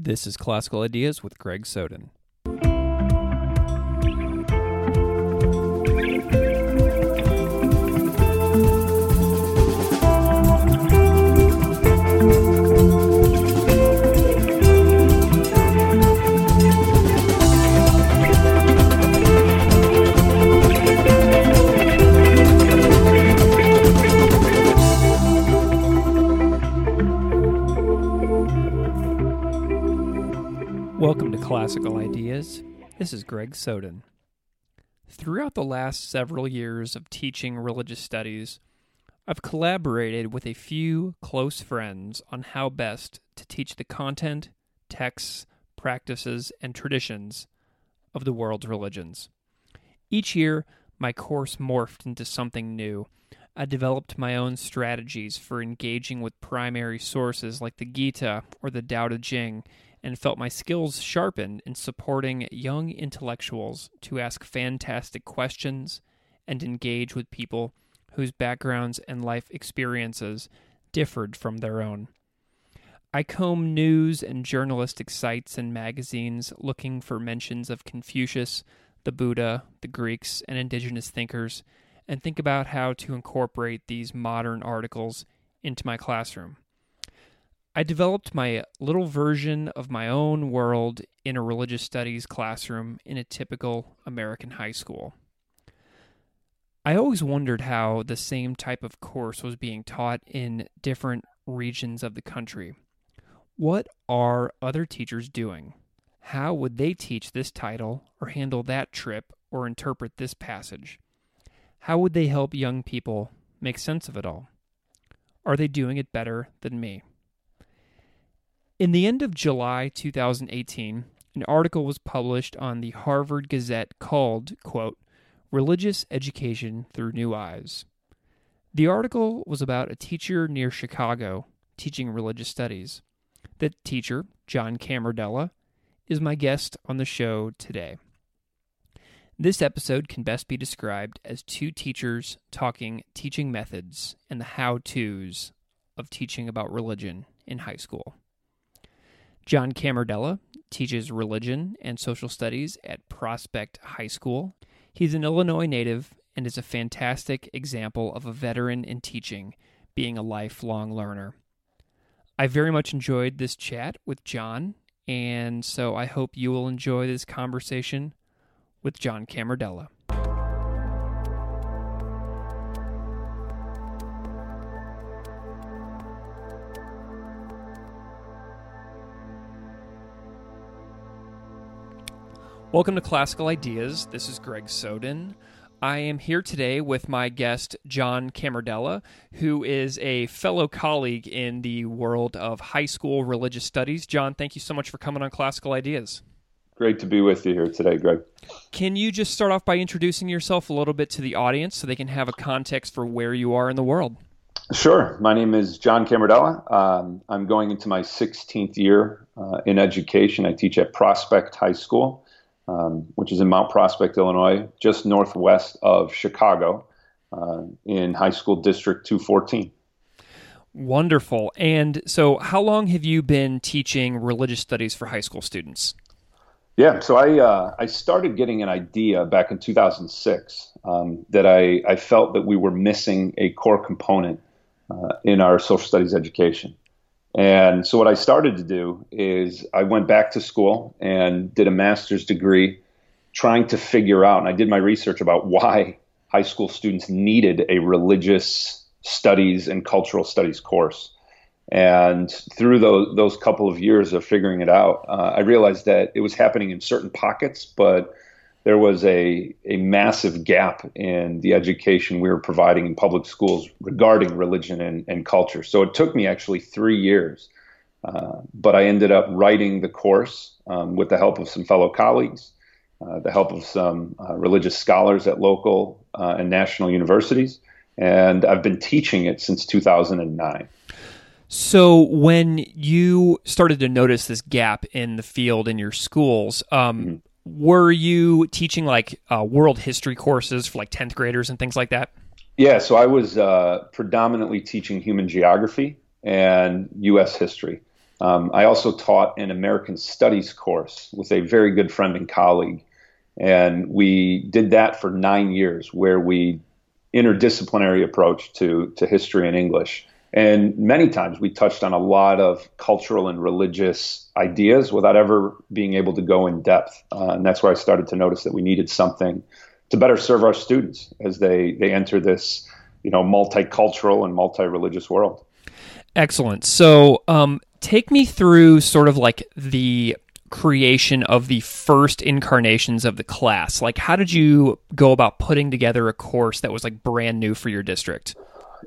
This is Classical Ideas with Greg Soden. Classical Ideas. This is Greg Soden. Throughout the last several years of teaching religious studies, I've collaborated with a few close friends on how best to teach the content, texts, practices, and traditions of the world's religions. Each year, my course morphed into something new. I developed my own strategies for engaging with primary sources like the Gita or the Tao Te Ching and felt my skills sharpened in supporting young intellectuals to ask fantastic questions and engage with people whose backgrounds and life experiences differed from their own. I comb news and journalistic sites and magazines looking for mentions of Confucius, the Buddha, the Greeks, and indigenous thinkers, and think about how to incorporate these modern articles into my classroom. I developed my little version of my own world in a religious studies classroom in a typical American high school. I always wondered how the same type of course was being taught in different regions of the country. What are other teachers doing? How would they teach this title or handle that trip or interpret this passage? How would they help young people make sense of it all? Are they doing it better than me? In the end of July 2018, an article was published on the Harvard Gazette called, quote, Religious Education Through New Eyes. The article was about a teacher near Chicago teaching religious studies. The teacher, John Camardella, is my guest on the show today. This episode can best be described as two teachers talking teaching methods and the how to's of teaching about religion in high school. John Camardella teaches religion and social studies at Prospect High School. He's an Illinois native and is a fantastic example of a veteran in teaching, being a lifelong learner. I very much enjoyed this chat with John, and so I hope you will enjoy this conversation with John Camardella. Welcome to Classical Ideas. This is Greg Soden. I am here today with my guest, John Camardella, who is a fellow colleague in the world of high school religious studies. John, thank you so much for coming on Classical Ideas. Great to be with you here today, Greg. Can you just start off by introducing yourself a little bit to the audience so they can have a context for where you are in the world? Sure. My name is John Camardella. Um, I'm going into my 16th year uh, in education. I teach at Prospect High School um, which is in Mount Prospect, Illinois, just northwest of Chicago, uh, in High School District 214. Wonderful. And so, how long have you been teaching religious studies for high school students? Yeah, so I uh, I started getting an idea back in 2006 um, that I, I felt that we were missing a core component uh, in our social studies education. And so what I started to do is I went back to school and did a master's degree trying to figure out, and I did my research about why high school students needed a religious studies and cultural studies course. And through those, those couple of years of figuring it out, uh, I realized that it was happening in certain pockets, but there was a, a massive gap in the education we were providing in public schools regarding religion and, and culture. So it took me actually three years, uh, but I ended up writing the course um, with the help of some fellow colleagues, uh, the help of some uh, religious scholars at local uh, and national universities, and I've been teaching it since 2009. So, when you started to notice this gap in the field in your schools, um, mm-hmm were you teaching like uh, world history courses for like 10th graders and things like that? Yeah, so I was uh, predominantly teaching human geography and U.S. history. Um, I also taught an American Studies course with a very good friend and colleague. And we did that for nine years, where we interdisciplinary approach to, to history and English. And many times we touched on a lot of cultural and religious ideas without ever being able to go in depth. Uh, and that's where I started to notice that we needed something to better serve our students as they, they enter this, you know, multicultural and multi-religious world. Excellent. So, um, take me through sort of like the creation of the first incarnations of the class. Like, how did you go about putting together a course that was like brand new for your district?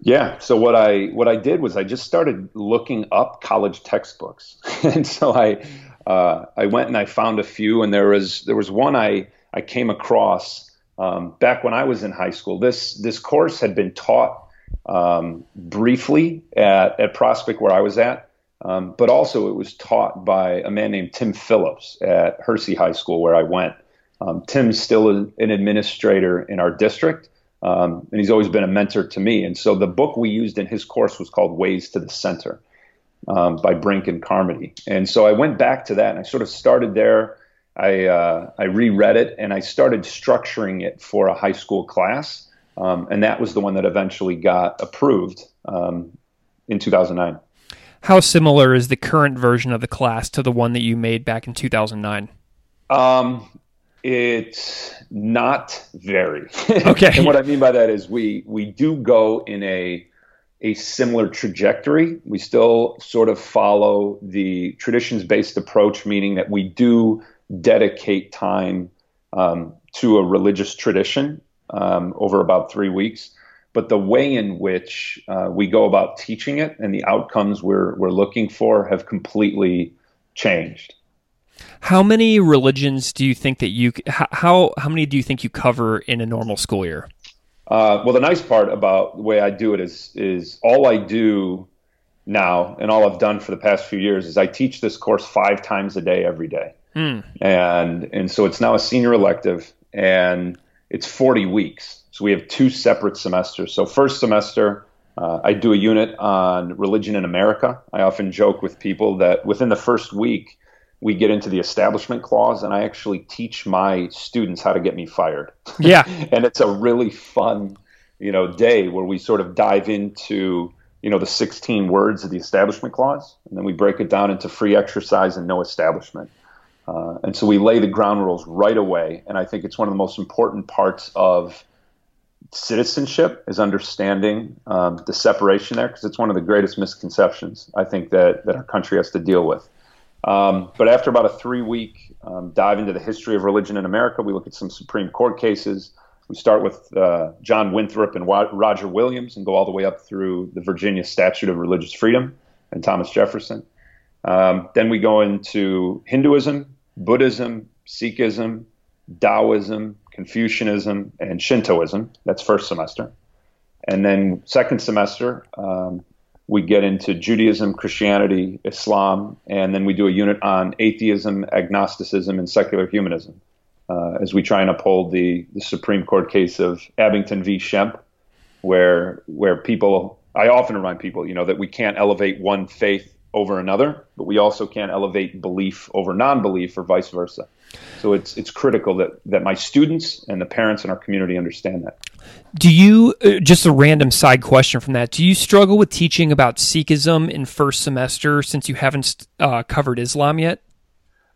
Yeah. So what I what I did was I just started looking up college textbooks, and so I uh, I went and I found a few, and there was there was one I I came across um, back when I was in high school. This this course had been taught um, briefly at at Prospect where I was at, um, but also it was taught by a man named Tim Phillips at Hersey High School where I went. Um, Tim's still an administrator in our district, um, and he's always been a mentor to me. And so the book we used in his course was called Ways to the Center um, by Brink and Carmody. And so I went back to that and I sort of started there. I, uh, I reread it and I started structuring it for a high school class. Um, and that was the one that eventually got approved um, in 2009. How similar is the current version of the class to the one that you made back in 2009? Um, it's not very. Okay. and what I mean by that is we we do go in a a similar trajectory. We still sort of follow the traditions based approach, meaning that we do dedicate time um, to a religious tradition um, over about three weeks. But the way in which uh, we go about teaching it and the outcomes we're, we're looking for have completely changed. How many religions do you think that you how how many do you think you cover in a normal school year? Uh, well, the nice part about the way I do it is is all I do now and all I've done for the past few years is I teach this course five times a day every day, mm. and and so it's now a senior elective and it's 40 weeks. So we have two separate semesters. So first semester. Uh, I do a unit on religion in America. I often joke with people that within the first week, we get into the establishment clause and I actually teach my students how to get me fired. Yeah. and it's a really fun, you know, day where we sort of dive into, you know, the 16 words of the establishment clause and then we break it down into free exercise and no establishment. Uh, and so we lay the ground rules right away. And I think it's one of the most important parts of citizenship is understanding um, the separation there because it's one of the greatest misconceptions I think that, that our country has to deal with. Um, but after about a three week um, dive into the history of religion in America, we look at some Supreme Court cases. We start with uh, John Winthrop and Roger Williams and go all the way up through the Virginia Statute of Religious Freedom and Thomas Jefferson. Um, then we go into Hinduism, Buddhism, Sikhism, Taoism, Confucianism, and Shintoism. That's first semester. And then second semester, um, we get into Judaism, Christianity, Islam, and then we do a unit on atheism, agnosticism, and secular humanism uh, as we try and uphold the, the Supreme Court case of Abington v. Schempp, where where people I often remind people, you know, that we can't elevate one faith over another, but we also can't elevate belief over non-belief or vice versa. So it's it's critical that that my students and the parents in our community understand that. Do you uh, just a random side question from that? Do you struggle with teaching about Sikhism in first semester since you haven't uh, covered Islam yet?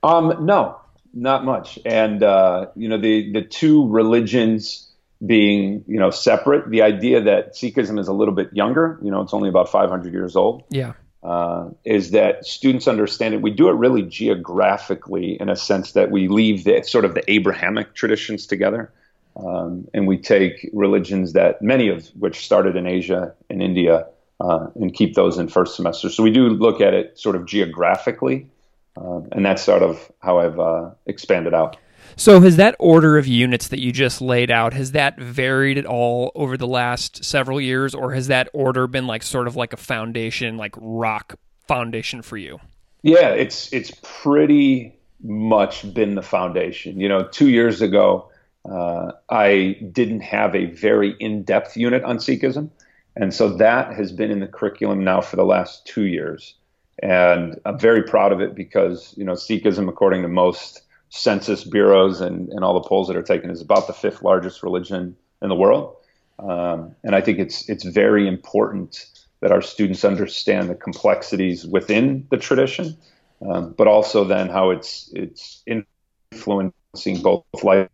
Um, no, not much. And uh, you know the the two religions being you know separate. The idea that Sikhism is a little bit younger. You know, it's only about 500 years old. Yeah uh, is that students understand it. We do it really geographically in a sense that we leave the sort of the Abrahamic traditions together. Um, and we take religions that many of which started in Asia and India uh, and keep those in first semester. So we do look at it sort of geographically, uh, and that's sort of how I've uh, expanded out. So has that order of units that you just laid out has that varied at all over the last several years or has that order been like sort of like a foundation like rock foundation for you? Yeah, it's it's pretty much been the foundation. You know, 2 years ago uh, I didn't have a very in-depth unit on Sikhism and so that has been in the curriculum now for the last 2 years. And I'm very proud of it because, you know, Sikhism, according to most census bureaus and, and all the polls that are taken, is about the fifth largest religion in the world. Um, and I think it's it's very important that our students understand the complexities within the tradition, um, but also then how it's it's influencing both life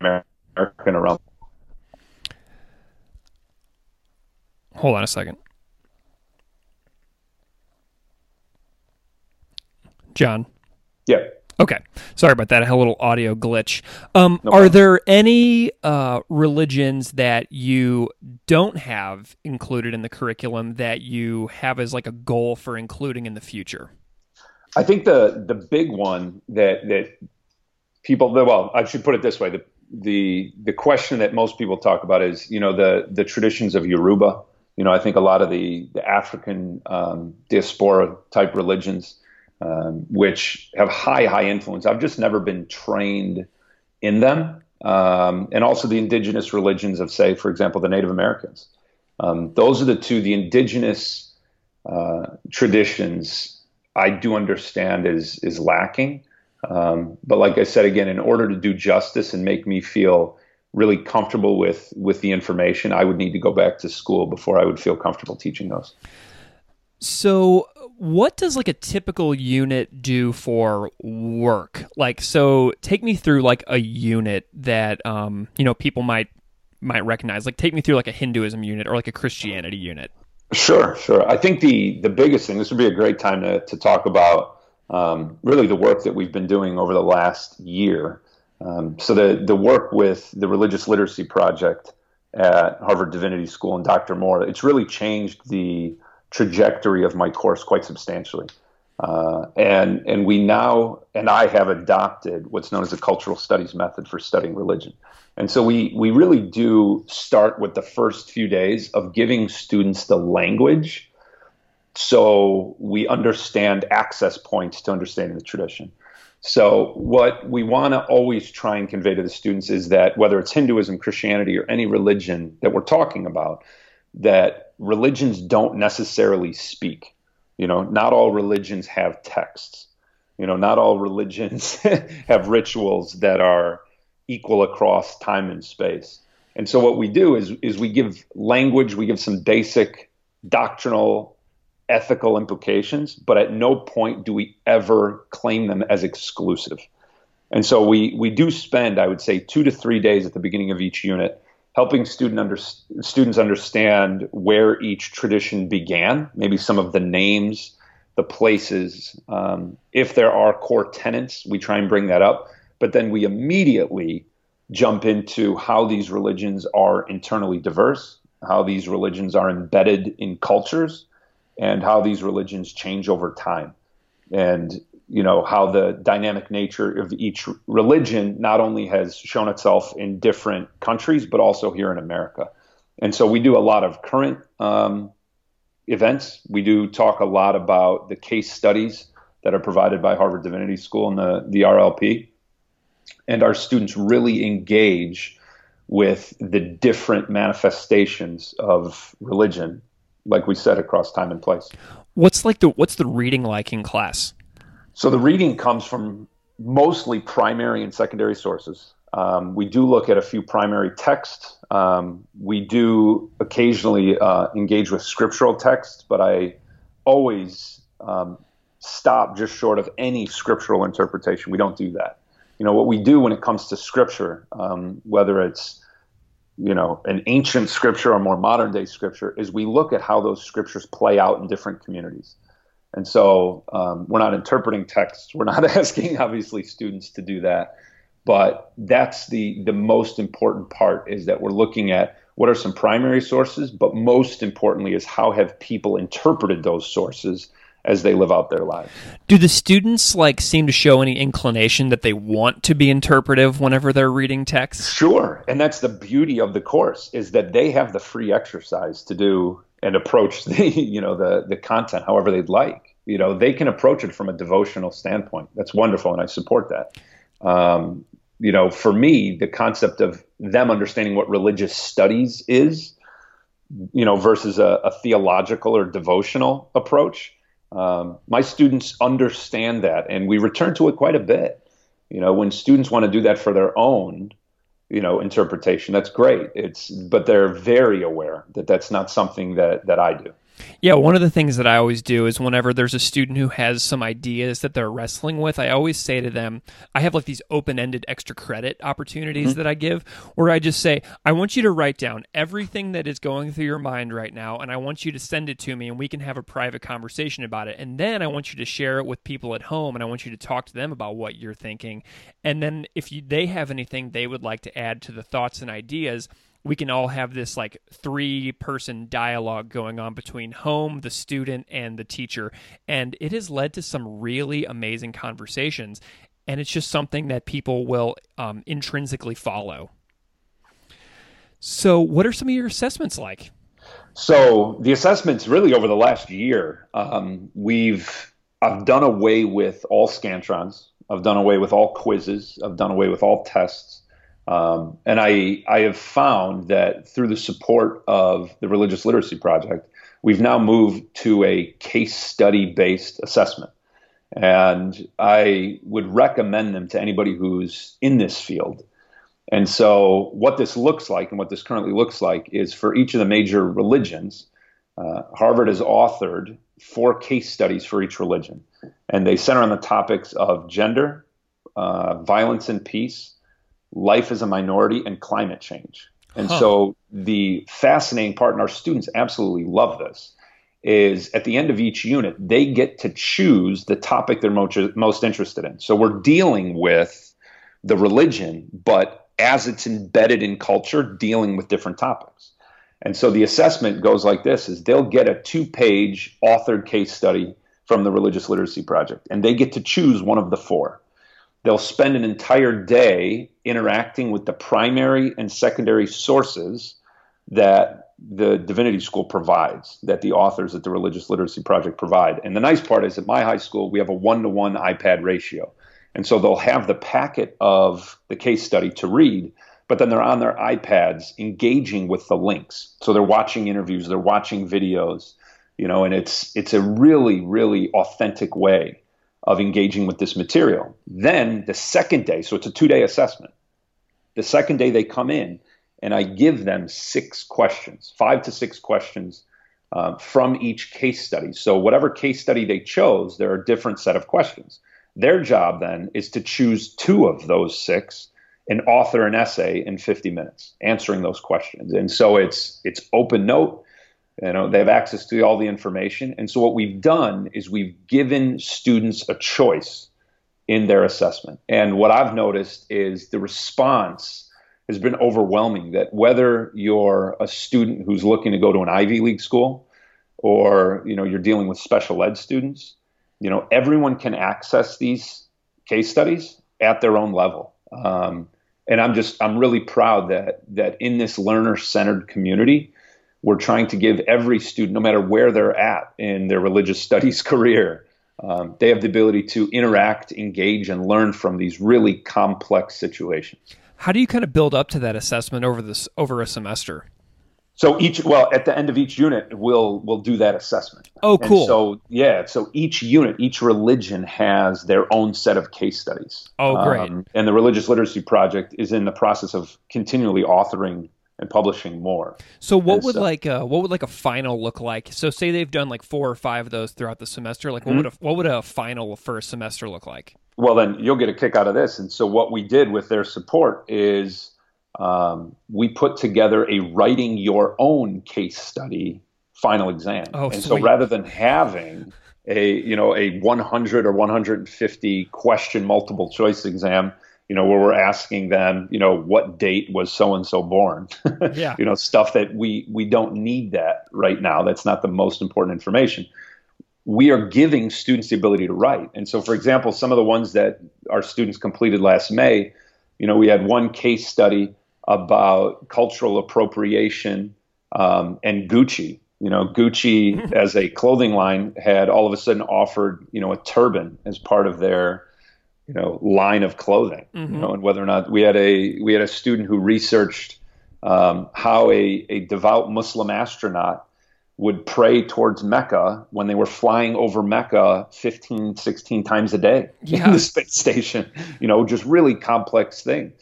American around. Hold on a second. John. Yeah. Okay. Sorry about that. I had a little audio glitch. Um, no are there any uh, religions that you don't have included in the curriculum that you have as like a goal for including in the future? I think the the big one that that people well, I should put it this way: the the the question that most people talk about is you know the the traditions of Yoruba. You know, I think a lot of the the African um, diaspora type religions um, which have high, high influence. I've just never been trained in them. Um, and also the indigenous religions of, say, for example, the Native Americans. Um, those are the two, the indigenous uh, traditions I do understand is, is lacking. Um, but like I said, again, in order to do justice and make me feel really comfortable with, with the information, I would need to go back to school before I would feel comfortable teaching those. So, what does like a typical unit do for work? Like, so take me through like a unit that um, you know people might might recognize. Like, take me through like a Hinduism unit or like a Christianity unit. Sure, sure. I think the the biggest thing. This would be a great time to to talk about um, really the work that we've been doing over the last year. Um, so the the work with the Religious Literacy Project at Harvard Divinity School and Dr. Moore, it's really changed the trajectory of my course quite substantially. Uh, and and we now and I have adopted what's known as the cultural studies method for studying religion. And so we we really do start with the first few days of giving students the language so we understand access points to understanding the tradition. So what we want to always try and convey to the students is that whether it's Hinduism, Christianity, or any religion that we're talking about, that religions don't necessarily speak. You know, not all religions have texts. You know, not all religions have rituals that are equal across time and space. And so what we do is is we give language, we give some basic doctrinal ethical implications, but at no point do we ever claim them as exclusive. And so we we do spend, I would say, two to three days at the beginning of each unit helping student under, students understand where each tradition began, maybe some of the names, the places. Um, if there are core tenets, we try and bring that up, but then we immediately jump into how these religions are internally diverse, how these religions are embedded in cultures, and how these religions change over time. And you know how the dynamic nature of each religion not only has shown itself in different countries but also here in America. And so we do a lot of current um, events. We do talk a lot about the case studies that are provided by Harvard Divinity School and the, the RLP. And our students really engage with the different manifestations of religion, like we said, across time and place. What's like the what's the reading like in class? So the reading comes from mostly primary and secondary sources. Um, we do look at a few primary texts. Um, we do occasionally uh, engage with scriptural texts, but I always um, stop just short of any scriptural interpretation. We don't do that. You know what we do when it comes to scripture, um, whether it's you know an ancient scripture or more modern day scripture, is we look at how those scriptures play out in different communities. And so um, we're not interpreting texts. We're not asking, obviously, students to do that. But that's the, the most important part is that we're looking at what are some primary sources, but most importantly is how have people interpreted those sources as they live out their lives. Do the students like seem to show any inclination that they want to be interpretive whenever they're reading text? Sure. And that's the beauty of the course is that they have the free exercise to do and approach the you know the the content however they'd like. You know, they can approach it from a devotional standpoint. That's wonderful, and I support that. Um, you know, for me, the concept of them understanding what religious studies is, you know, versus a, a theological or devotional approach Um, my students understand that, and we return to it quite a bit. You know, when students want to do that for their own, you know, interpretation, that's great. It's but they're very aware that that's not something that that I do. Yeah, one of the things that I always do is whenever there's a student who has some ideas that they're wrestling with, I always say to them, I have like these open ended extra credit opportunities mm-hmm. that I give where I just say, I want you to write down everything that is going through your mind right now, and I want you to send it to me, and we can have a private conversation about it. And then I want you to share it with people at home, and I want you to talk to them about what you're thinking. And then if you, they have anything they would like to add to the thoughts and ideas, we can all have this like three person dialogue going on between home, the student, and the teacher. And it has led to some really amazing conversations. And it's just something that people will um, intrinsically follow. So, what are some of your assessments like? So, the assessments really over the last year, um, we've I've done away with all scantrons. I've done away with all quizzes. I've done away with all tests. Um, and I, I have found that through the support of the Religious Literacy Project, we've now moved to a case study based assessment. And I would recommend them to anybody who's in this field. And so, what this looks like and what this currently looks like is for each of the major religions, uh, Harvard has authored four case studies for each religion. And they center on the topics of gender, uh, violence and peace, life as a minority, and climate change. And huh. so the fascinating part, and our students absolutely love this, is at the end of each unit, they get to choose the topic they're most, most interested in. So we're dealing with the religion, but as it's embedded in culture, dealing with different topics. And so the assessment goes like this is they'll get a two-page authored case study from the Religious Literacy Project, and they get to choose one of the four. They'll spend an entire day interacting with the primary and secondary sources that the Divinity School provides, that the authors at the Religious Literacy Project provide. And the nice part is at my high school, we have a one to one iPad ratio. And so they'll have the packet of the case study to read, but then they're on their iPads engaging with the links. So they're watching interviews, they're watching videos, you know, and it's it's a really, really authentic way of engaging with this material. Then the second day, so it's a two day assessment. The second day they come in, and I give them six questions, five to six questions uh, from each case study. So whatever case study they chose, there are a different set of questions. Their job then is to choose two of those six and author an essay in 50 minutes answering those questions. And so it's it's open note you know, they have access to all the information. And so what we've done is we've given students a choice in their assessment. And what I've noticed is the response has been overwhelming that whether you're a student who's looking to go to an Ivy League school or, you know, you're dealing with special ed students, you know, everyone can access these case studies at their own level. Um, and I'm just, I'm really proud that, that in this learner centered community, we're trying to give every student, no matter where they're at in their religious studies career, um, they have the ability to interact, engage, and learn from these really complex situations. How do you kind of build up to that assessment over this over a semester? So each well at the end of each unit we'll we'll do that assessment. Oh, cool. And so yeah, so each unit, each religion has their own set of case studies. Oh, great! Um, and the Religious Literacy Project is in the process of continually authoring and publishing more. So what and would so, like a, what would like a final look like? So say they've done like four or five of those throughout the semester. Like what mm-hmm. would a, what would a final first semester look like? Well, then you'll get a kick out of this. And so what we did with their support is um, we put together a writing your own case study final exam. Oh, and sweet. so rather than having a you know a 100 or 150 question multiple choice exam you know, where we're asking them, you know, what date was so and so born? yeah. You know, stuff that we we don't need that right now. That's not the most important information. We are giving students the ability to write. And so, for example, some of the ones that our students completed last May, you know, we had one case study about cultural appropriation um, and Gucci. You know, Gucci as a clothing line had all of a sudden offered, you know, a turban as part of their you know line of clothing mm-hmm. you know and whether or not we had a we had a student who researched um, how a, a devout muslim astronaut would pray towards Mecca when they were flying over Mecca 15, 16 times a day Yeah. in the space station. You know, just really complex thing.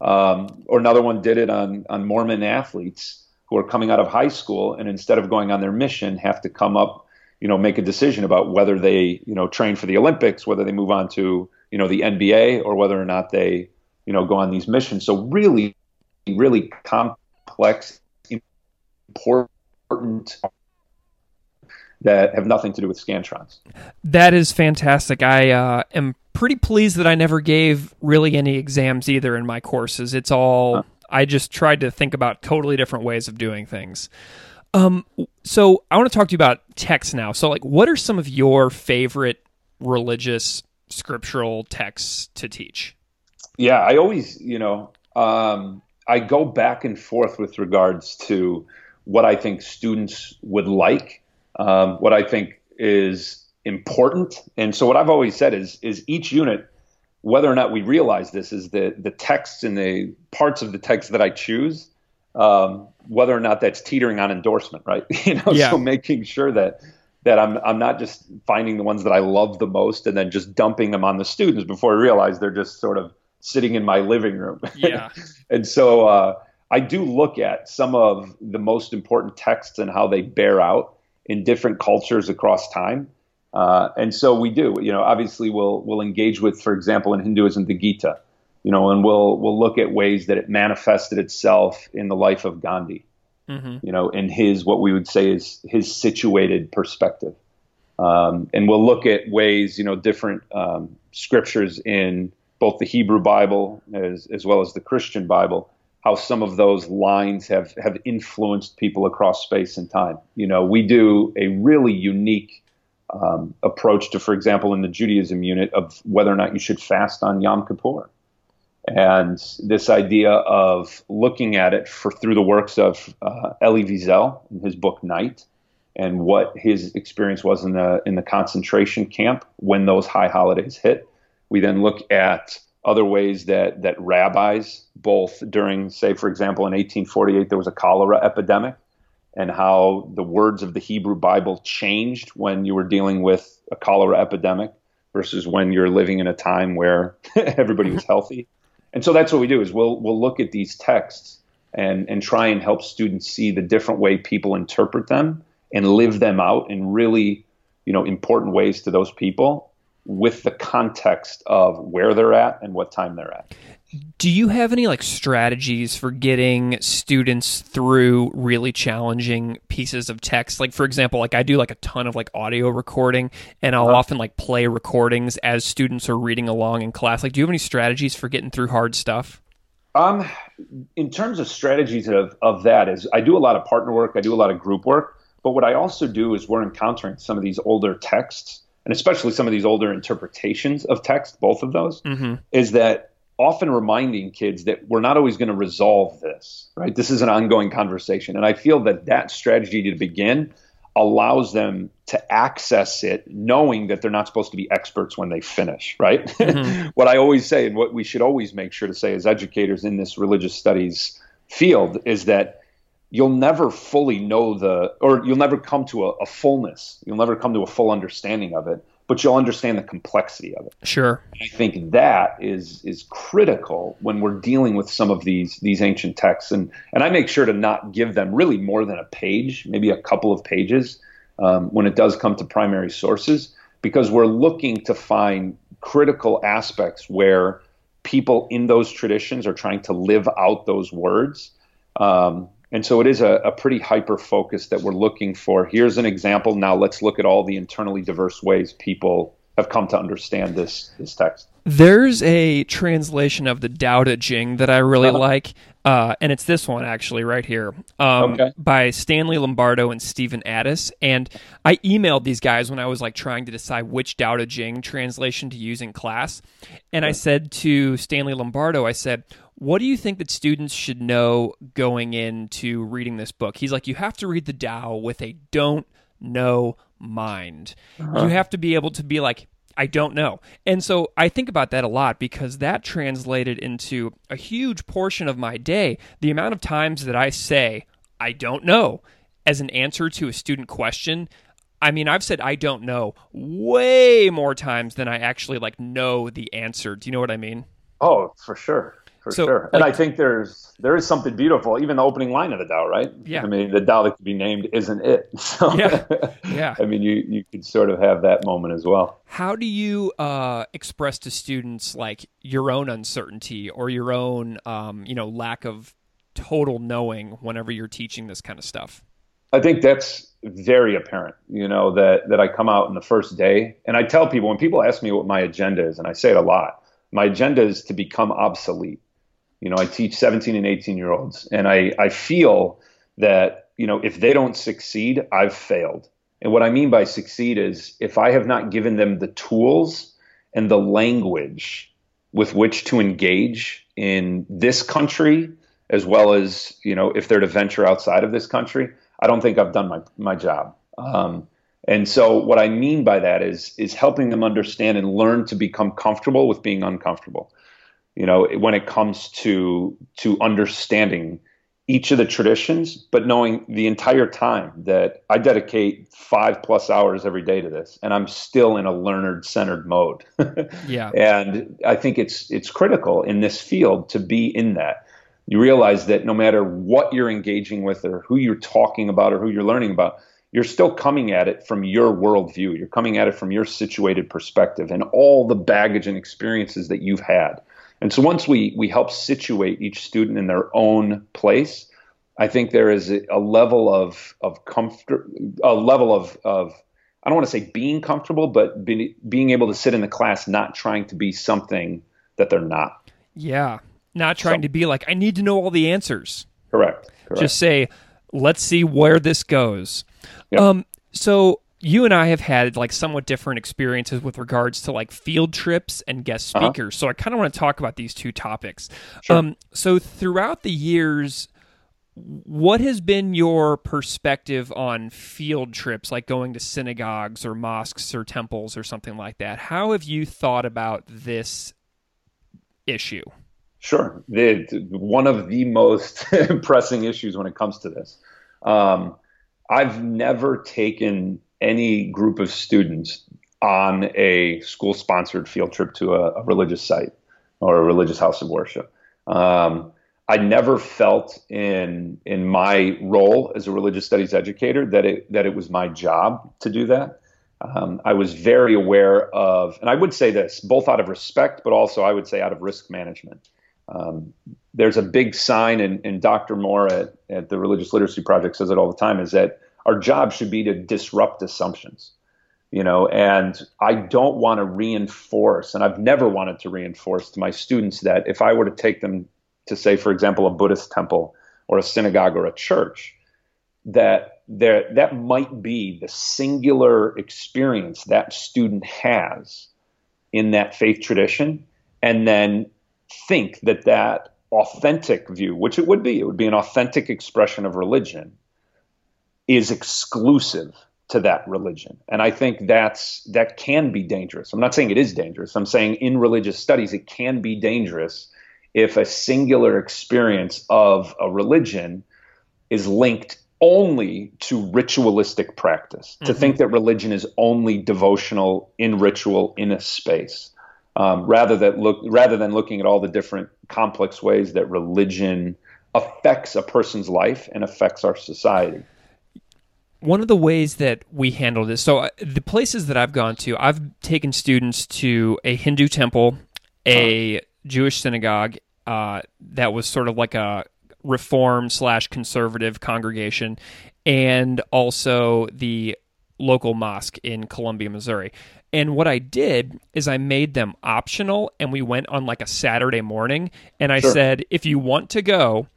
Um, or another one did it on, on Mormon athletes who are coming out of high school and instead of going on their mission have to come up, you know, make a decision about whether they, you know, train for the Olympics, whether they move on to, you know, the NBA or whether or not they, you know, go on these missions. So really, really complex, important that have nothing to do with scantrons. That is fantastic. I uh, am pretty pleased that I never gave really any exams either in my courses. It's all I just tried to think about totally different ways of doing things. Um, so I want to talk to you about texts now. So, like, what are some of your favorite religious scriptural texts to teach? Yeah, I always, you know, um, I go back and forth with regards to what I think students would like, um, what I think is important, and so what I've always said is is each unit, whether or not we realize this, is the the texts and the parts of the text that I choose, um, whether or not that's teetering on endorsement, right? you know, Yeah. so making sure that that I'm I'm not just finding the ones that I love the most and then just dumping them on the students before I realize they're just sort of sitting in my living room. Yeah. and so uh, I do look at some of the most important texts and how they bear out in different cultures across time. Uh, and so we do, you know, obviously we'll we'll engage with, for example, in Hinduism, the Gita, you know, and we'll we'll look at ways that it manifested itself in the life of Gandhi Mm-hmm. you know, in his what we would say is his situated perspective. Um, and we'll look at ways, you know, different um, scriptures in both the Hebrew Bible as, as well as the Christian Bible, how some of those lines have, have influenced people across space and time. You know, we do a really unique um, approach to, for example, in the Judaism unit of whether or not you should fast on Yom Kippur and this idea of looking at it for through the works of uh, Elie Wiesel in his book Night, and what his experience was in the in the concentration camp when those high holidays hit. We then look at other ways that that rabbis, both during, say, for example, in 1848 there was a cholera epidemic, and how the words of the Hebrew Bible changed when you were dealing with a cholera epidemic versus when you're living in a time where everybody was healthy. And so that's what we do is we'll we'll look at these texts and and try and help students see the different way people interpret them and live them out in really, you know, important ways to those people with the context of where they're at and what time they're at. Do you have any like strategies for getting students through really challenging pieces of text? Like for example, like I do like a ton of like audio recording and I'll often like play recordings as students are reading along in class. Like do you have any strategies for getting through hard stuff? Um, in terms of strategies of, of that is I do a lot of partner work, I do a lot of group work, but what I also do is we're encountering some of these older texts and especially some of these older interpretations of text, both of those, Mm-hmm. is that often reminding kids that we're not always going to resolve this, right? This is an ongoing conversation. And I feel that that strategy to begin allows them to access it knowing that they're not supposed to be experts when they finish, right? Mhm. what I always say and what we should always make sure to say as educators in this religious studies field is that you'll never fully know the, or you'll never come to a, a fullness. You'll never come to a full understanding of it, but you'll understand the complexity of it. Sure. I think that is is critical when we're dealing with some of these these ancient texts, and and I make sure to not give them really more than a page, maybe a couple of pages, um, when it does come to primary sources, because we're looking to find critical aspects where people in those traditions are trying to live out those words. Um, and so it is a, a pretty hyper focus that we're looking for. Here's an example. Now let's look at all the internally diverse ways people have come to understand this this text. There's a translation of the Tao Te Ching that I really Uh-huh. like, uh, and it's this one actually right here um, Okay. by Stanley Lombardo and Stephen Addiss. And I emailed these guys when I was like trying to decide which Tao Te Ching translation to use in class, and I said to Stanley Lombardo, I said, "What do you think that students should know going into reading this book?" He's like, "You have to read the Tao with a don't know mind. You uh-huh. have to be able to be like." I don't know. And so I think about that a lot because that translated into a huge portion of my day. The amount of times that I say, I don't know. as an answer to a student question, I mean, I've said I don't know way more times than I actually like know the answer. Do you know what I mean? Oh, for sure. For so, sure. And like, I think there's there is something beautiful, even the opening line of the Tao, right? Yeah. I mean, the Tao that could be named isn't it. So yeah. yeah. I mean you you could sort of have that moment as well. How do you uh, express to students like your own uncertainty or your own um, you know, lack of total knowing whenever you're teaching this kind of stuff? I think that's very apparent, you know, that, that I come out in the first day and I tell people when people ask me what my agenda is, and I say it a lot, my agenda is to become obsolete. You know, I teach 17 and 18 year olds and I, I feel that, you know, if they don't succeed, I've failed. And what I mean by succeed is if I have not given them the tools and the language with which to engage in this country, as well as, you know, if they're to venture outside of this country, I don't think I've done my my job. Um, and so what I mean by that is is helping them understand and learn to become comfortable with being uncomfortable. You know, when it comes to to understanding each of the traditions, but knowing the entire time that I dedicate five plus hours every day to this, and I'm still in a learner centered mode. yeah. And I think it's it's critical in this field to be in that you realize that no matter what you're engaging with or who you're talking about or who you're learning about, you're still coming at it from your worldview. You're coming at it from your situated perspective and all the baggage and experiences that you've had. And so once we we help situate each student in their own place, I think there is a, level of of comfort, a level of of I don't want to say being comfortable, but be, being able to sit in the class, not trying to be something that they're not. Yeah, not trying so, to be like, I need to know all the answers. Correct. correct. Just say, let's see where this goes. Yep. Um, so you and I have had like somewhat different experiences with regards to like field trips and guest uh-huh. speakers. Uh-huh. So I kind of want to talk about these two topics. Sure. Um, so throughout the years, what has been your perspective on field trips, like going to synagogues or mosques or temples or something like that? How have you thought about this issue? Sure. The, one of the most pressing issues when it comes to this. Um, I've never taken any group of students on a school sponsored field trip to a, a, religious site or a religious house of worship. Um, I never felt in in my role as a religious studies educator that it that it was my job to do that. Um, I was very aware of, and I would say this both out of respect, but also I would say out of risk management. Um, there's a big sign, and, and Dr. Moore at, at the Religious Literacy Project says it all the time, is that our job should be to disrupt assumptions. You know, and I don't want to reinforce, and I've never wanted to reinforce to my students that if I were to take them to, say, for example, a Buddhist temple or a synagogue or a church, that there that might be the singular experience that student has in that faith tradition, and then think that that authentic view, which it would be, it would be an authentic expression of religion, is exclusive to that religion. And I think that's that can be dangerous. I'm not saying it is dangerous. I'm saying in religious studies it can be dangerous if a singular experience of a religion is linked only to ritualistic practice. Mm-hmm. To think that religion is only devotional in ritual in a space um, rather that look rather than looking at all the different complex ways that religion affects a person's life and affects our society. One of the ways that we handle this, so uh, the places that I've gone to, I've taken students to a Hindu temple, a Jewish synagogue uh, that was sort of like a reform slash conservative congregation, and also the local mosque in Columbia, Missouri. And what I did is I made them optional and we went on like a Saturday morning and I sure. said, if you want to go,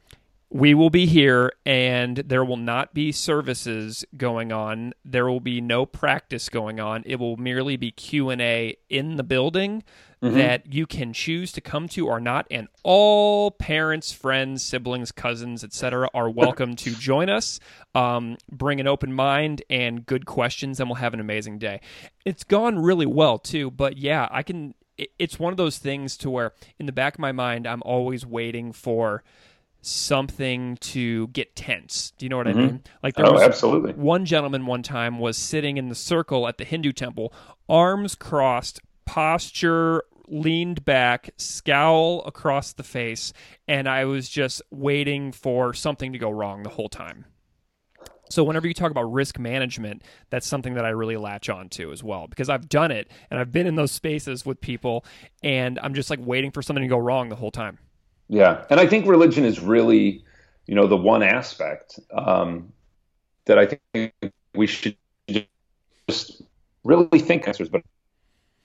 we will be here and there will not be services going on. There will be no practice going on. It will merely be Q&A in the building mm-hmm. that you can choose to come to or not and all parents friends siblings cousins etc are welcome to join us um, bring an open mind and good questions and we'll have an amazing day it's gone really well too but yeah i can it's one of those things to where in the back of my mind i'm always waiting for something to get tense. Do you know what Mhm. I mean? Like there Oh, was absolutely. one gentleman one time was sitting in the circle at the Hindu temple, arms crossed, posture leaned back, scowl across the face, and I was just waiting for something to go wrong the whole time. So whenever you talk about risk management, that's something that I really latch on to as well because I've done it and I've been in those spaces with people and I'm just like waiting for something to go wrong the whole time. Yeah, and I think religion is really, you know, the one aspect um, that I think we should just really think answers, but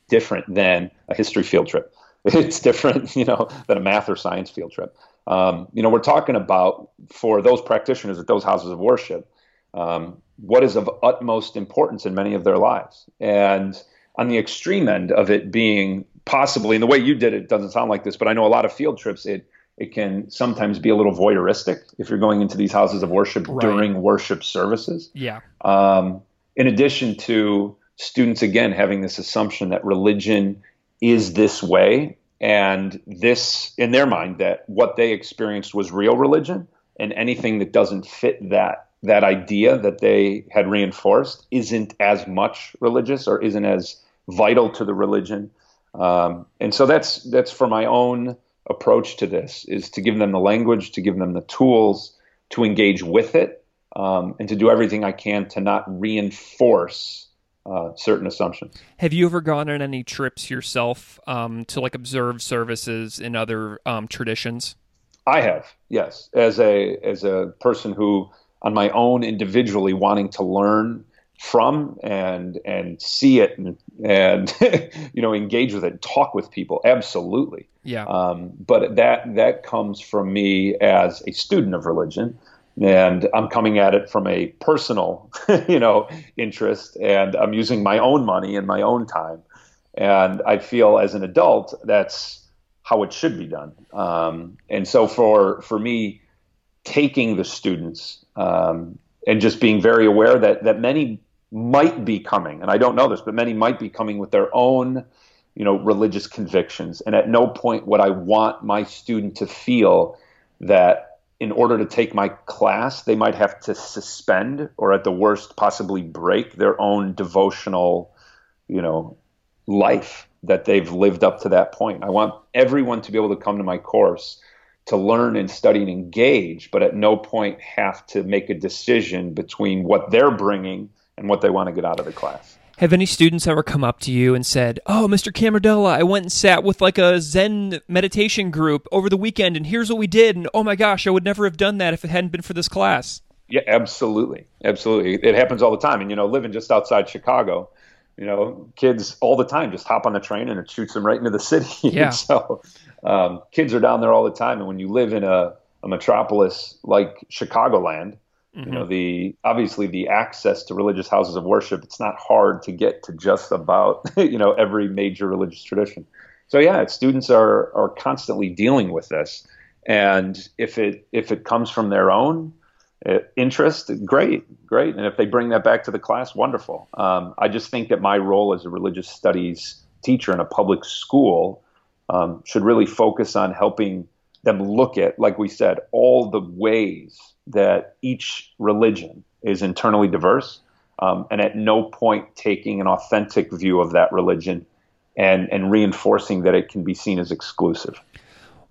different than a history field trip. It's different, you know, than a math or science field trip. Um, you know, we're talking about for those practitioners at those houses of worship, um, what is of utmost importance in many of their lives, and on the extreme end of it being possibly, and the way you did it doesn't sound like this, but I know a lot of field trips it it can sometimes be a little voyeuristic if you're going into these houses of worship Right. during worship services. Yeah. Um, in addition to students again having this assumption that religion is this way, and this in their mind that what they experienced was real religion, and anything that doesn't fit that that idea that they had reinforced isn't as much religious or isn't as vital to the religion. Um, and so that's that's for my own approach to this is to give them the language, to give them the tools to engage with it, um, and to do everything I can to not reinforce uh, certain assumptions. Have you ever gone on any trips yourself um, to like observe services in other um, traditions? I have, yes, as a as a person who, on my own, individually wanting to learn from and and see it and and you know engage with it, talk with people, absolutely. Yeah. Um, but that that comes from me as a student of religion, and I'm coming at it from a personal, you know, interest, and I'm using my own money and my own time, and I feel as an adult that's how it should be done. Um, and so for for me, taking the students um, and just being very aware that that many might be coming, and I don't know this, but many might be coming with their own you know religious convictions. And at no point would i want my student to feel that in order to take my class they might have to suspend or at the worst possibly break their own devotional you know life that they've lived up to that point. I want everyone to be able to come to my course to learn and study and engage but at no point have to make a decision between what they're bringing and what they want to get out of the class Have any students ever come up to you and said, "Oh, Mr. Camardella, I went and sat with like a Zen meditation group over the weekend, and here's what we did, and oh my gosh, I would never have done that if it hadn't been for this class." Yeah, absolutely, absolutely. It happens all the time, and you know, living just outside Chicago, you know, kids all the time just hop on the train and it shoots them right into the city. Yeah. so um, kids are down there all the time, and when you live in a, a metropolis like Chicagoland, you know, the obviously the access to religious houses of worship. It's not hard to get to just about you know every major religious tradition. So yeah, students are are constantly dealing with this, and if it if it comes from their own uh, interest, great, great. And if they bring that back to the class, wonderful. Um, I just think that my role as a religious studies teacher in a public school um, should really focus on helping them look at, like we said, all the ways that each religion is internally diverse, um, and at no point taking an authentic view of that religion and and reinforcing that it can be seen as exclusive.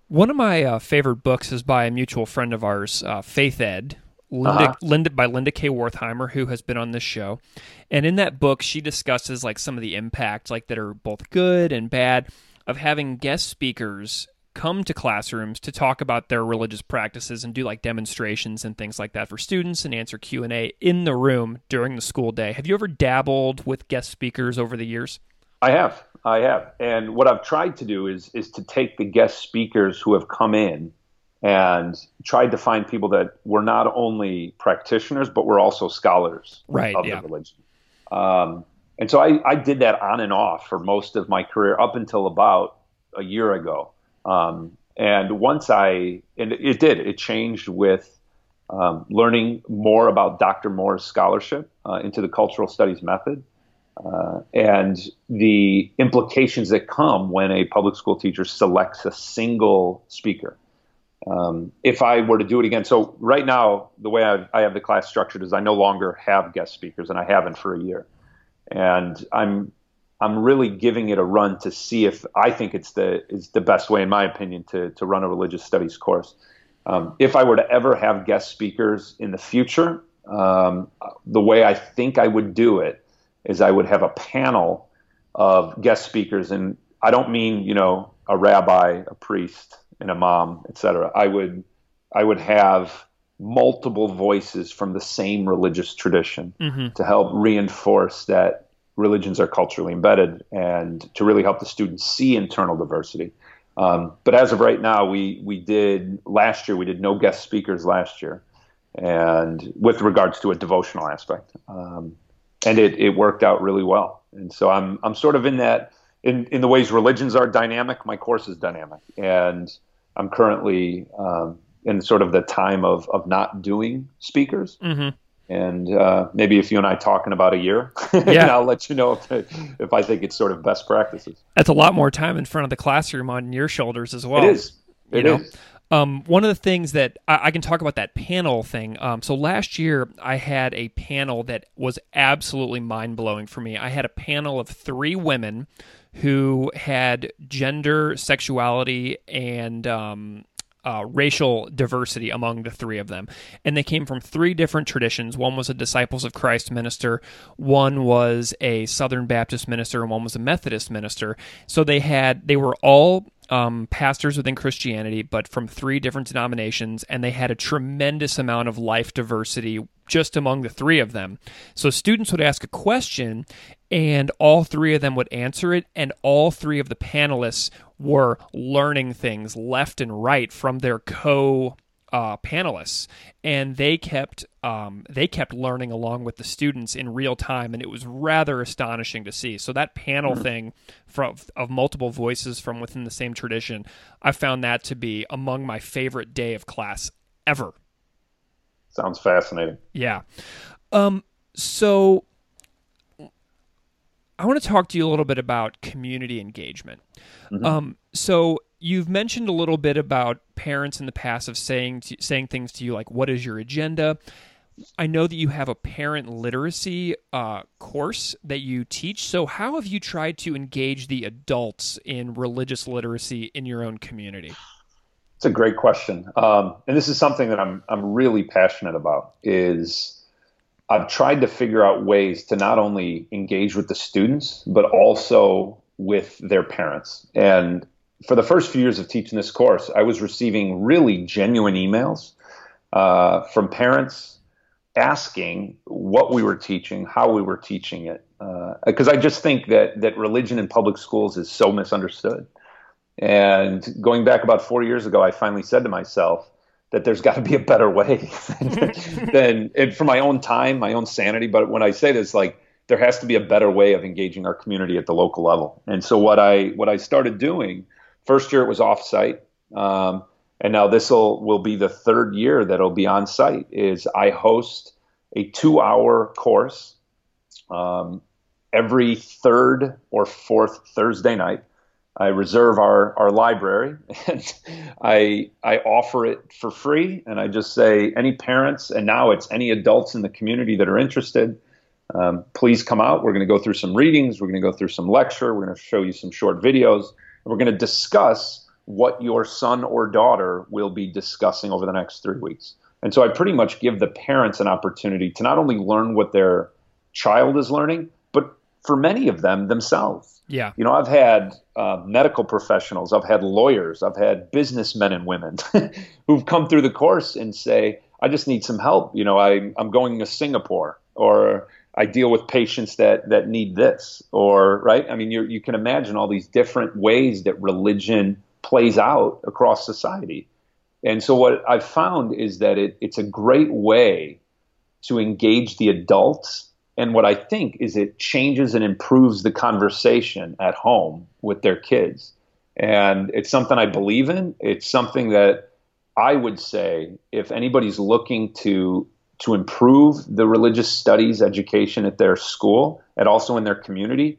One of my uh, favorite books is by a mutual friend of ours, uh, Faith Ed, Linda, Uh-huh. Linda by Linda K. Wertheimer, who has been on this show. And in that book, she discusses like some of the impacts, like that are both good and bad, of having guest speakers come to classrooms to talk about their religious practices and do like demonstrations and things like that for students and answer Q&A in the room during the school day. Have you ever dabbled with guest speakers over the years? I have, I have, and what I've tried to do is is to take the guest speakers who have come in and tried to find people that were not only practitioners but were also scholars Right, of yeah. the religion. Um, and so I, I did that on and off for most of my career up until about a year ago. Um, and once I, and it did, it changed with um, learning more about Dr. Moore's scholarship uh, into the cultural studies method uh, and the implications that come when a public school teacher selects a single speaker. um, if I were to do it again. So right now, the way I've, I have the class structured is I no longer have guest speakers, and I haven't for a year. And I'm I'm really giving it a run to see if I think it's the is the best way, in my opinion, to to run a religious studies course. Um, if I were to ever have guest speakers in the future, um, the way I think I would do it is I would have a panel of guest speakers, and I don't mean you know a rabbi, a priest, an imam, etc. I would I would have multiple voices from the same religious tradition mm-hmm. to help reinforce that religions are culturally embedded and to really help the students see internal diversity. Um, but as of right now, we we did last year we did no guest speakers last year, and with regards to a devotional aspect, um, and it, it worked out really well. And so I'm I'm sort of in that in in the ways religions are dynamic. My course is dynamic, and I'm currently um, in sort of the time of of not doing speakers. Mm-hmm and uh, maybe if you and I talk in about a year, yeah. I'll let you know if, if I think it's sort of best practices. That's a lot more time in front of the classroom on your shoulders as well. It is. It you know? is. Um, one of the things that I, I, can talk about that panel thing. Um, so last year I had a panel that was absolutely mind blowing for me. I had a panel of three women who had gender, sexuality, and um, uh, racial diversity among the three of them. And they came from three different traditions. One was a Disciples of Christ minister, one was a Southern Baptist minister, and one was a Methodist minister. So they had, they were all um, pastors within Christianity, but from three different denominations, and they had a tremendous amount of life diversity just among the three of them. So students would ask a question, and all three of them would answer it, and all three of the panelists were learning things left and right from their co uh, panelists, and they kept um, they kept learning along with the students in real time, and it was rather astonishing to see. So that panel mm-hmm. thing from of multiple voices from within the same tradition, I found that to be among my favorite day of class ever. Sounds fascinating. Yeah. Um. So I want to talk to you a little bit about community engagement. Mm-hmm. Um, so you've mentioned a little bit about parents in the past of saying to, saying things to you like, "What is your agenda?" I know that you have a parent literacy uh, course that you teach. So, how have you tried to engage the adults in religious literacy in your own community? It's a great question, um, and this is something that I'm I'm really passionate about. Is I've tried to figure out ways to not only engage with the students, but also with their parents. And for the first few years of teaching this course, I was receiving really genuine emails uh, from parents asking what we were teaching, how we were teaching it. Because uh, I just think that that religion in public schools is so misunderstood. And going back about four years ago, I finally said to myself, that there's got to be a better way than, than for my own time, my own sanity. But when I say this, like there has to be a better way of engaging our community at the local level. And so what I what I started doing first year it was offsite, um, and now this will will be the third year that it'll be on site. Is I host a two hour course um, every third or fourth Thursday night I reserve our, our library and I, I offer it for free. And I just say, any parents, and now it's any adults in the community that are interested, um, please come out. We're going to go through some readings. We're going to go through some lecture. We're going to show you some short videos. And we're going to discuss what your son or daughter will be discussing over the next three weeks. And so I pretty much give the parents an opportunity to not only learn what their child is learning, for many of them themselves yeah. You know, I've had uh, medical professionals, I've had lawyers, I've had businessmen and women who've come through the course and say, I just need some help. You know, I, I'm going to Singapore or I deal with patients that, that need this or, right? I mean, you you can imagine all these different ways that religion plays out across society. And so what I've found is that it, it's a great way to engage the adults and what I think is it changes and improves the conversation at home with their kids. And it's something I believe in. It's something that I would say if anybody's looking to to improve the religious studies education at their school and also in their community,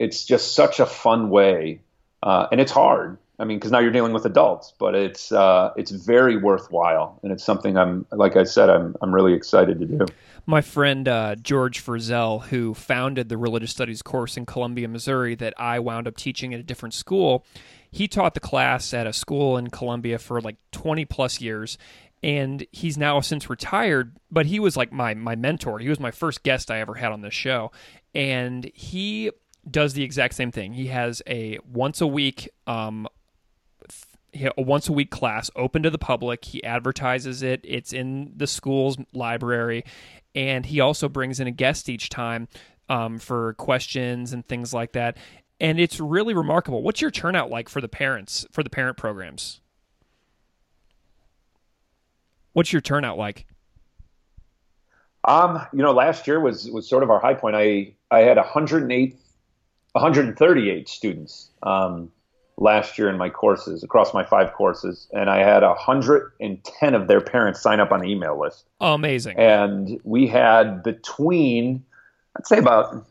it's just such a fun way. Uh, and it's hard. I mean, because now you're dealing with adults, but it's uh, it's very worthwhile, and it's something I'm, like I said, I'm I'm really excited to do. My friend uh, George Frizell, who founded the religious studies course in Columbia, Missouri, that I wound up teaching at a different school, he taught the class at a school in Columbia for like 20 plus years, and he's now since retired but he was like my my mentor. He was my first guest i ever had on this show and he does the exact same thing. He has a once a week um a once a week class open to the public. He advertises it. It's in the school's library and he also brings in a guest each time um, for questions and things like that and it's really remarkable what's your turnout like for the parents for the parent programs What's your turnout like? Um, you know, last year was was sort of our high point. I I had 108, 138 students um, last year in my courses across my five courses, and I had 110 of their parents sign up on the email list. Oh, amazing! And we had between, I'd say about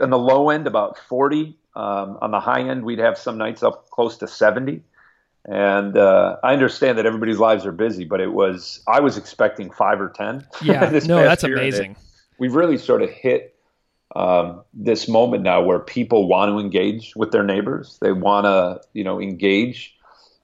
on the low end about 40. Um, on the high end, we'd have some nights up close to 70. And uh, I understand that everybody's lives are busy, but it was I was expecting five or ten. Yeah, no, that's amazing. We've really sort of hit um, this moment now where people want to engage with their neighbors. They want to, you know, engage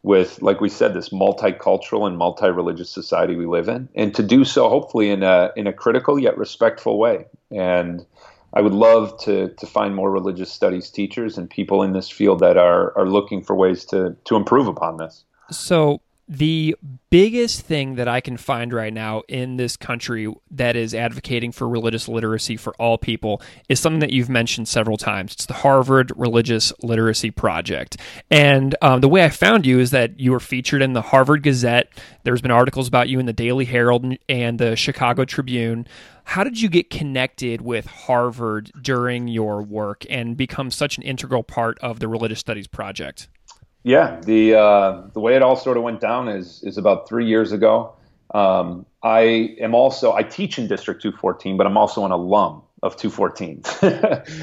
with, like we said, this multicultural and multi-religious society we live in, and to do so hopefully in a in a critical yet respectful way. And I would love to to find more religious studies teachers and people in this field that are are looking for ways to to improve upon this. So the biggest thing that I can find right now in this country that is advocating for religious literacy for all people is something that you've mentioned several times. It's the Harvard Religious Literacy Project. And um, the way I found you is that you were featured in the Harvard Gazette. There's been articles about you in the Daily Herald and the Chicago Tribune. How did you get connected with Harvard during your work and become such an integral part of the Religious Studies Project? Yeah, the uh, the way it all sort of went down is is about three years ago. Um, I am also I teach in District 214, but I'm also an alum of 214.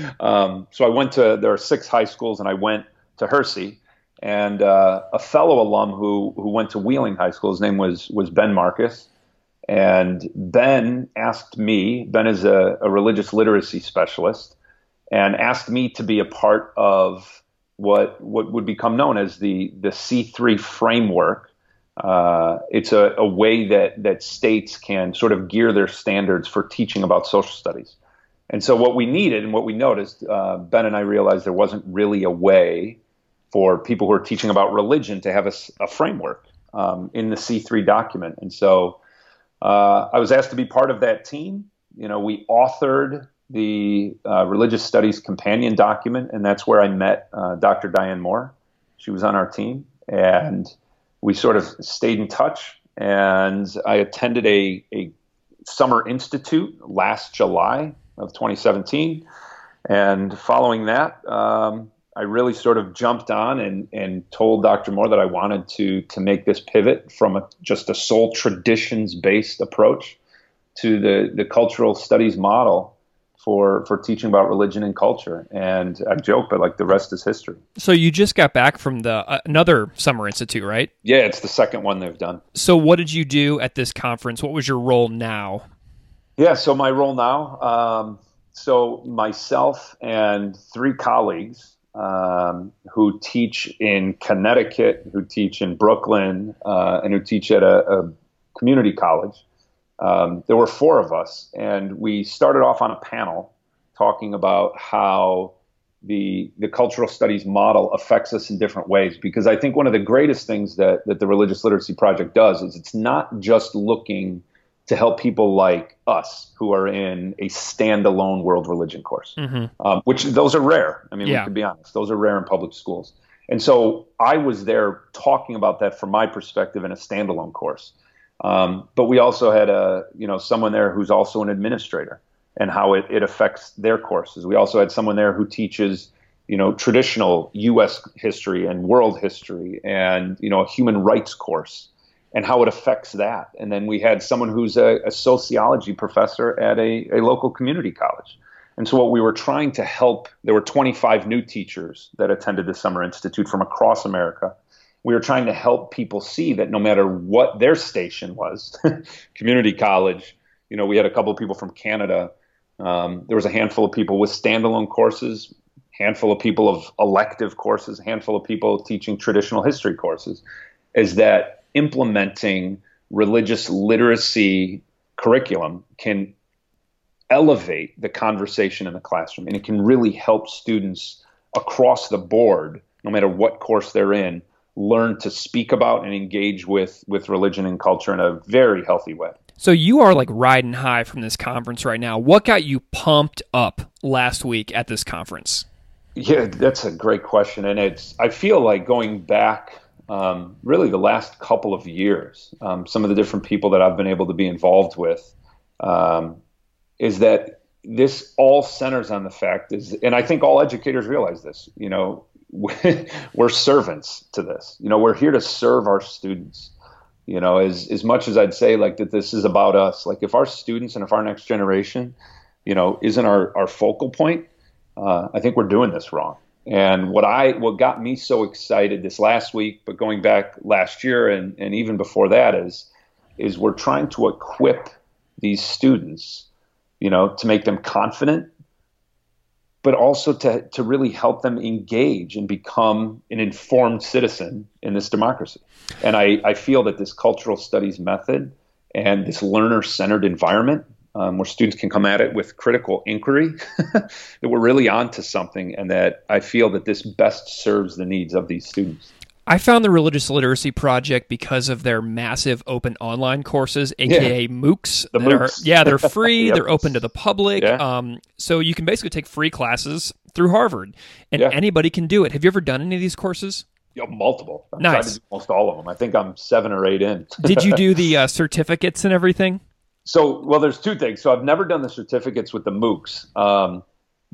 um, so I went to there are six high schools, and I went to Hersey, and uh, a fellow alum who who went to Wheeling High School. His name was was Ben Marcus, and Ben asked me. Ben is a, a religious literacy specialist, and asked me to be a part of what what would become known as the the C3 framework. Uh, it's a, a, way that that states can sort of gear their standards for teaching about social studies. And so what we needed and what we noticed, uh, Ben and I realized there wasn't really a way for people who are teaching about religion to have a, a framework um, in the C3 document. And so uh, I was asked to be part of that team. You know, we authored the uh, religious studies companion document, and that's where I met uh, Dr. Diane Moore. She was on our team, and we sort of stayed in touch. And I attended a, a summer institute last July of 2017, and following that, um, I really sort of jumped on and, and told Dr. Moore that I wanted to to make this pivot from a, just a sole traditions based approach to the the cultural studies model for for teaching about religion and culture. And I joke, but like the rest is history. So you just got back from the uh, another summer institute, right? Yeah, it's the second one they've done. So what did you do at this conference? What was your role now? Yeah, so my role now. Um, so myself and three colleagues um, who teach in Connecticut, who teach in Brooklyn, uh, and who teach at a, a community college um, there were four of us, and we started off on a panel talking about how the the cultural studies model affects us in different ways. Because I think one of the greatest things that that the Religious Literacy Project does is it's not just looking to help people like us who are in a standalone world religion course, mm-hmm. um, which those are rare. I mean, yeah. we can be honest; those are rare in public schools. And so I was there talking about that from my perspective in a standalone course. Um, but we also had a you know someone there who's also an administrator and how it, it affects their courses. We also had someone there who teaches you know traditional U.S. history and world history and you know a human rights course and how it affects that. And then we had someone who's a, a sociology professor at a, a local community college. And so what we were trying to help, there were 25 new teachers that attended the Summer Institute from across America. We were trying to help people see that no matter what their station was, community college, you know, we had a couple of people from Canada. Um, there was a handful of people with standalone courses, handful of people of elective courses, handful of people teaching traditional history courses. Is that implementing religious literacy curriculum can elevate the conversation in the classroom and it can really help students across the board no matter what course they're in learn to speak about and engage with with religion and culture in a very healthy way. So you are like riding high from this conference right now. What got you pumped up last week at this conference? Yeah that's a great question and it's i feel like going back um, really the last couple of years um, some of the different people that i've been able to be involved with um, is that this all centers on the fact is, and I think all educators realize this, you know, we're servants to this. You know, we're here to serve our students. You know, as as much as I'd say like that this is about us, like if our students and if our next generation, you know, isn't our, our focal point, uh, I think we're doing this wrong. And what I what got me so excited this last week, but going back last year and, and even before that is is we're trying to equip these students you know, to make them confident, but also to, to really help them engage and become an informed citizen in this democracy. And I, I feel that this cultural studies method and this learner centered environment um, where students can come at it with critical inquiry, that we're really onto something, and that I feel that this best serves the needs of these students. I found the Religious Literacy Project because of their massive open online courses, aka yeah. MOOCs. The MOOCs. Are, yeah, they're free. yep. They're open to the public. Yeah. Um, so you can basically take free classes through Harvard, and yeah. anybody can do it. Have you ever done any of these courses? Yeah, multiple. I've nice. almost all of them. I think I'm seven or eight in. Did you do the uh, certificates and everything? So, well, there's two things. So I've never done the certificates with the MOOCs. Um,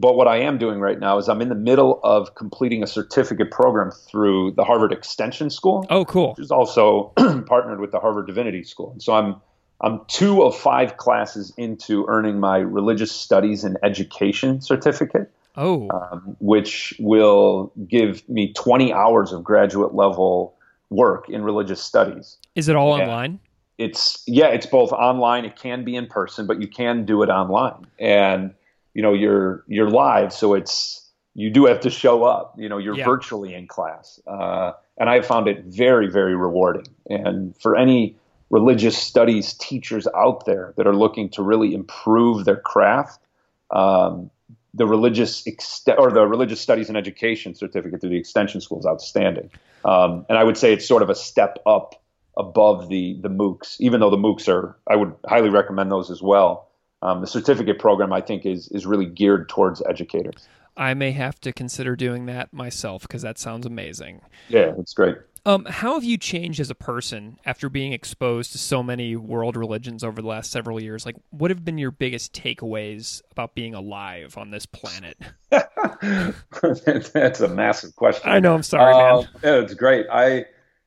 but what I am doing right now is I'm in the middle of completing a certificate program through the Harvard Extension School. Oh, cool! Which is also partnered with the Harvard Divinity School. And so I'm I'm two of five classes into earning my religious studies and education certificate. Oh, um, which will give me 20 hours of graduate level work in religious studies. Is it all and online? It's yeah, it's both online. It can be in person, but you can do it online. And you know you're you're live, so it's you do have to show up. You know, you're yeah. virtually in class, uh, and I found it very very rewarding. And for any religious studies teachers out there that are looking to really improve their craft, um, the religious ex- or the religious studies and education certificate through the extension school is outstanding. Um, and I would say it's sort of a step up above the the MOOCs, even though the MOOCs are I would highly recommend those as well um, the certificate program I think is is really geared towards educators. I may have to consider doing that myself because that sounds amazing. Yeah, it's great. Um, how have you changed as a person after being exposed to so many world religions over the last several years? Like, what have been your biggest takeaways about being alive on this planet? That's a massive question. I know. I'm sorry, uh, man. Yeah, it's great. I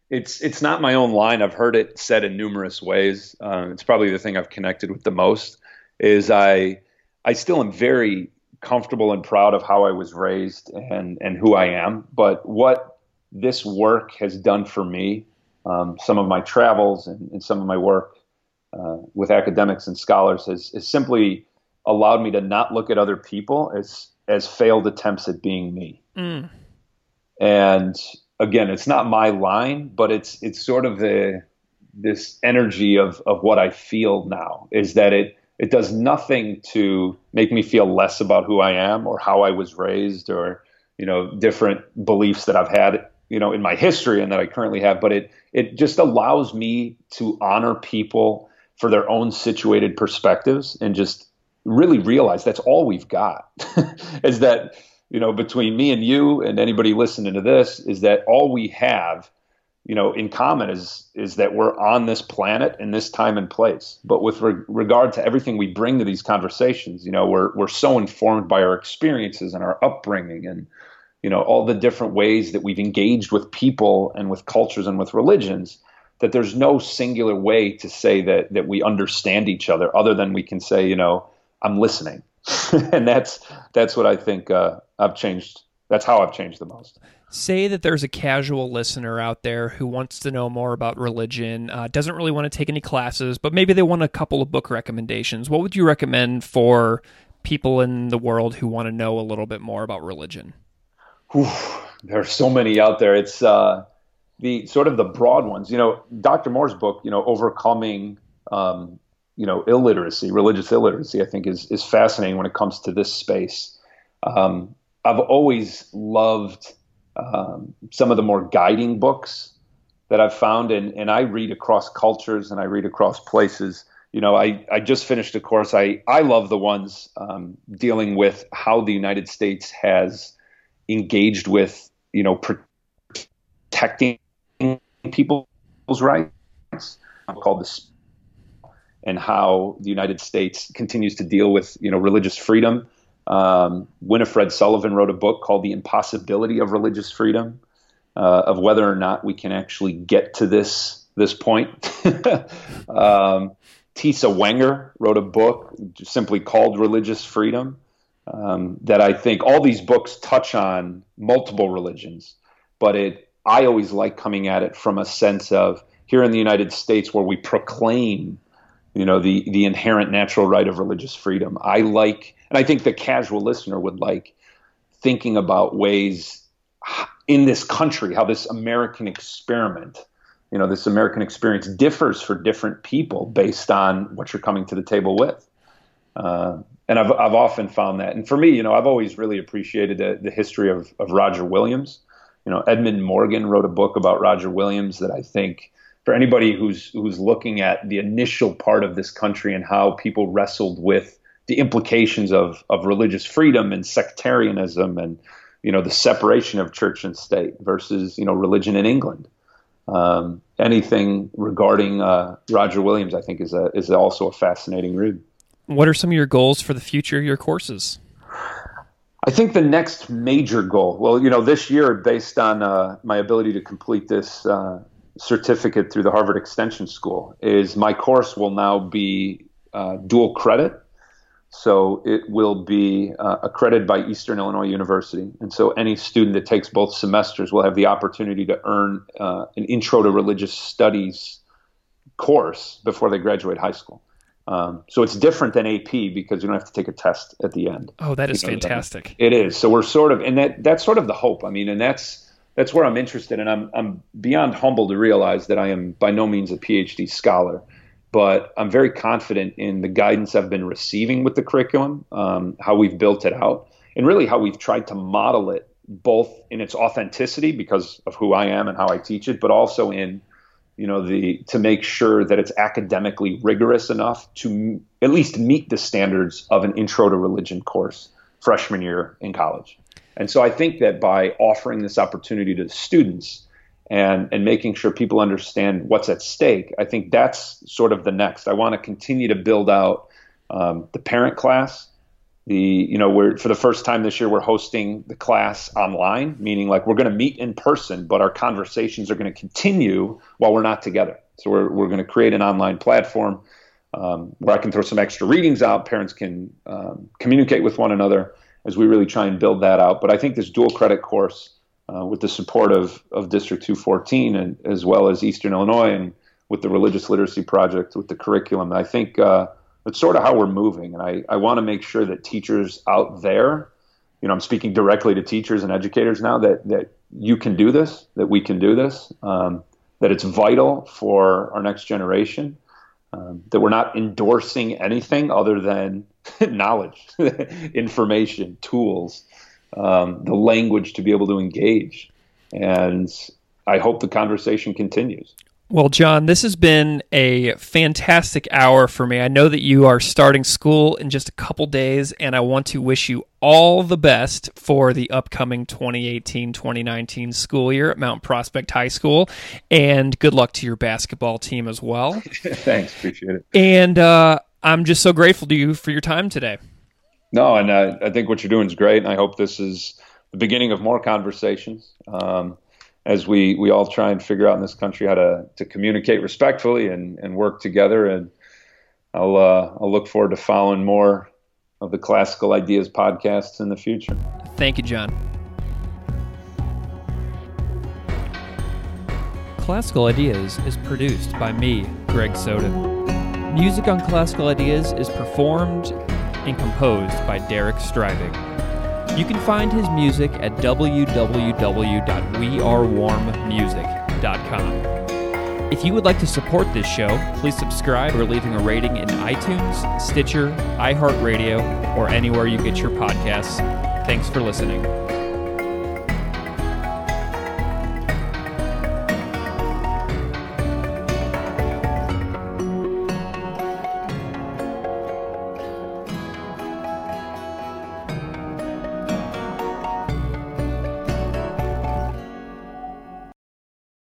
it's it's not my own line. I've heard it said in numerous ways. Uh, it's probably the thing I've connected with the most is I I still am very comfortable and proud of how I was raised and and who I am. But what this work has done for me, um, some of my travels and, and some of my work uh, with academics and scholars has, has simply allowed me to not look at other people as as failed attempts at being me. Mm. And again, it's not my line, but it's it's sort of the this energy of of what I feel now is that it it does nothing to make me feel less about who I am or how I was raised or you know different beliefs that I've had you know in my history and that I currently have but it it just allows me to honor people for their own situated perspectives and just really realize that's all we've got is that you know between me and you and anybody listening to this is that all we have you know, in common is is that we're on this planet in this time and place. But with re- regard to everything we bring to these conversations, you know, we're we're so informed by our experiences and our upbringing and you know all the different ways that we've engaged with people and with cultures and with religions that there's no singular way to say that that we understand each other other than we can say, you know, I'm listening. and that's that's what I think uh, I've changed. That's how I've changed the most. Say that there's a casual listener out there who wants to know more about religion, uh, doesn't really want to take any classes, but maybe they want a couple of book recommendations. What would you recommend for people in the world who want to know a little bit more about religion? Whew, there are so many out there. It's uh, the sort of the broad ones. You know, Dr. Moore's book, you know, overcoming, um, you know, illiteracy, religious illiteracy, I think is is fascinating when it comes to this space. Um, I've always loved um, some of the more guiding books that I've found, and, and I read across cultures and I read across places. You know, I, I just finished a course. I, I love the ones um, dealing with how the United States has engaged with, you know, protecting people's rights, called this, and how the United States continues to deal with, you know, religious freedom um, Winifred Sullivan wrote a book called The Impossibility of Religious Freedom, uh, of whether or not we can actually get to this this point. um, Tisa Wenger wrote a book simply called Religious Freedom. Um, that I think all these books touch on multiple religions, but it I always like coming at it from a sense of here in the United States where we proclaim, you know, the the inherent natural right of religious freedom. I like and I think the casual listener would like thinking about ways in this country, how this American experiment, you know, this American experience differs for different people based on what you're coming to the table with. Uh, and I've, I've often found that. And for me, you know, I've always really appreciated the, the history of, of Roger Williams. You know, Edmund Morgan wrote a book about Roger Williams that I think for anybody who's who's looking at the initial part of this country and how people wrestled with the implications of of religious freedom and sectarianism and you know the separation of church and state versus you know religion in England. Um, anything regarding uh, Roger Williams, I think, is a is also a fascinating read. What are some of your goals for the future of your courses? I think the next major goal, well, you know, this year, based on uh, my ability to complete this uh, certificate through the Harvard Extension School, is my course will now be uh, dual credit. So it will be uh, accredited by Eastern Illinois University. And so any student that takes both semesters will have the opportunity to earn uh, an Intro to Religious Studies course before they graduate high school. Um, so it's different than AP because you don't have to take a test at the end. Oh, that is you know, fantastic. It is. So we're sort of, and that that's sort of the hope. I mean, and that's that's where I'm interested, and I'm I'm beyond humble to realize that I am by no means a PhD scholar but I'm very confident in the guidance I've been receiving with the curriculum, um, how we've built it out, and really how we've tried to model it both in its authenticity because of who I am and how I teach it, but also in you know the to make sure that it's academically rigorous enough to m- at least meet the standards of an intro to religion course freshman year in college. And so I think that by offering this opportunity to students and and making sure people understand what's at stake. I think that's sort of the next. I want to continue to build out um, the parent class. The you know we're for the first time this year we're hosting the class online, meaning like we're going to meet in person, but our conversations are going to continue while we're not together. So we're we're going to create an online platform um, where I can throw some extra readings out. Parents can um, communicate with one another as we really try and build that out. But I think this dual credit course uh, with the support of, of District 214 and as well as Eastern Illinois and with the Religious Literacy Project, with the curriculum. I think uh, that's sort of how we're moving. And I, I want to make sure that teachers out there, you know, I'm speaking directly to teachers and educators now, that, that you can do this, that we can do this, um, that it's vital for our next generation, um, that we're not endorsing anything other than knowledge, information, tools um, the language to be able to engage. And I hope the conversation continues. Well, John, this has been a fantastic hour for me. I know that you are starting school in just a couple days, and I want to wish you all the best for the upcoming 2018 2019 school year at Mount Prospect High School. And good luck to your basketball team as well. Thanks. Appreciate it. And uh, I'm just so grateful to you for your time today. No, and uh, I think what you're doing is great, and I hope this is the beginning of more conversations um, as we, we all try and figure out in this country how to, to communicate respectfully and, and work together. And I'll uh, I'll look forward to following more of the Classical Ideas podcasts in the future. Thank you, John. Classical Ideas is produced by me, Greg Soden. Music on Classical Ideas is performed and composed by Derek Striving. You can find his music at www.wearewarmmusic.com. If you would like to support this show, please subscribe or leaving a rating in iTunes, Stitcher, iHeartRadio, or anywhere you get your podcasts. Thanks for listening.